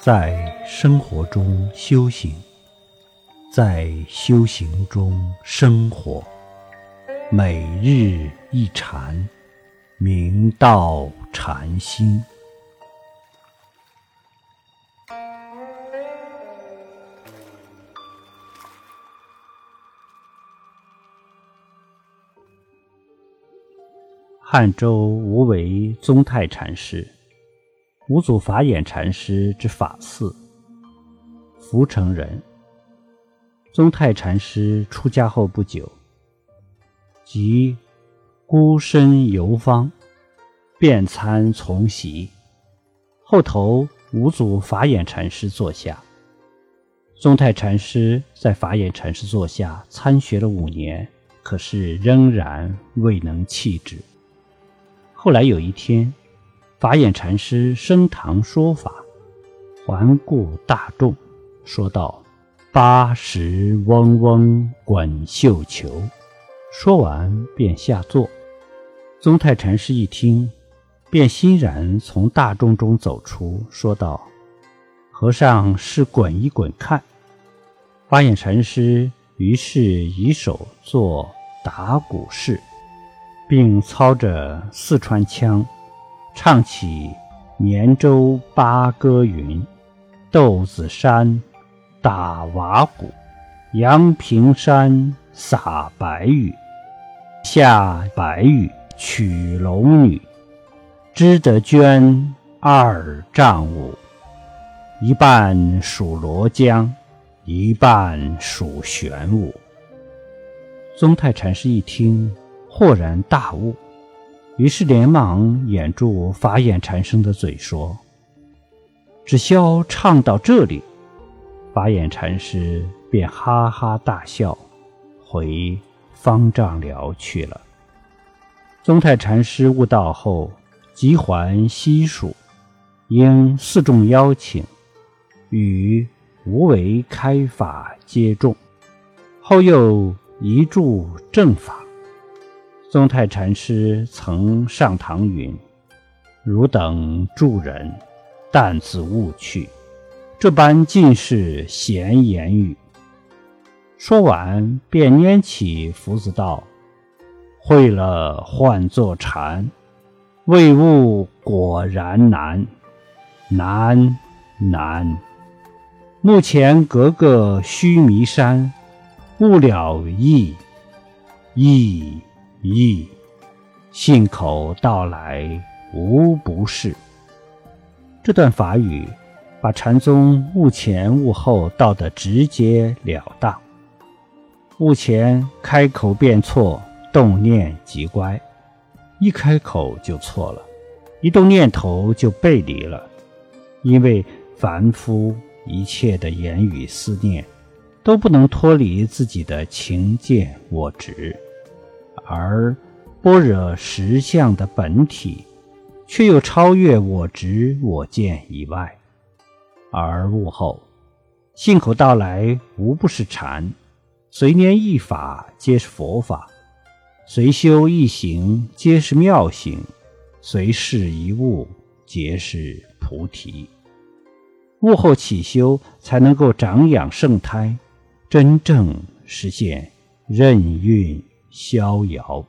在生活中修行，在修行中生活，每日一禅，明道禅心。汉州无为宗泰禅师，五祖法眼禅师之法嗣，福城人。宗泰禅师出家后不久，即孤身游方，便参从习。后投五祖法眼禅师座下。宗泰禅师在法眼禅师座下参学了五年，可是仍然未能弃之。后来有一天，法眼禅师升堂说法，环顾大众，说道：“八十嗡嗡滚绣球。”说完便下座。宗泰禅师一听，便欣然从大众中走出，说道：“和尚是滚一滚看。”法眼禅师于是以手做打鼓式。并操着四川腔，唱起绵州八歌云：豆子山打瓦鼓，阳平山洒白雨，下白雨娶龙女，织得绢二丈五，一半属罗江，一半属玄武。宗泰禅师一听。豁然大悟，于是连忙掩住法眼禅师的嘴，说：“只消唱到这里。”法眼禅师便哈哈大笑，回方丈寮去了。宗泰禅师悟道后，即还西蜀，应四众邀请，与无为开法接众，后又移住正法。宗泰禅师曾上堂云：“汝等助人，但自勿去。这般尽是闲言语。”说完，便拈起斧子道：“会了换作禅，未悟果然难，难难。目前格个须弥山，悟了意，意。”意，信口道来无不是。这段法语把禅宗悟前悟后道得直截了当。悟前开口便错，动念即乖；一开口就错了，一动念头就背离了。因为凡夫一切的言语思念，都不能脱离自己的情见我执。而般若实相的本体，却又超越我执我见以外。而悟后，信口道来无不是禅，随念一法皆是佛法，随修一行皆是妙行，随事一物皆是菩提。悟后起修，才能够长养圣胎，真正实现任运。逍遥。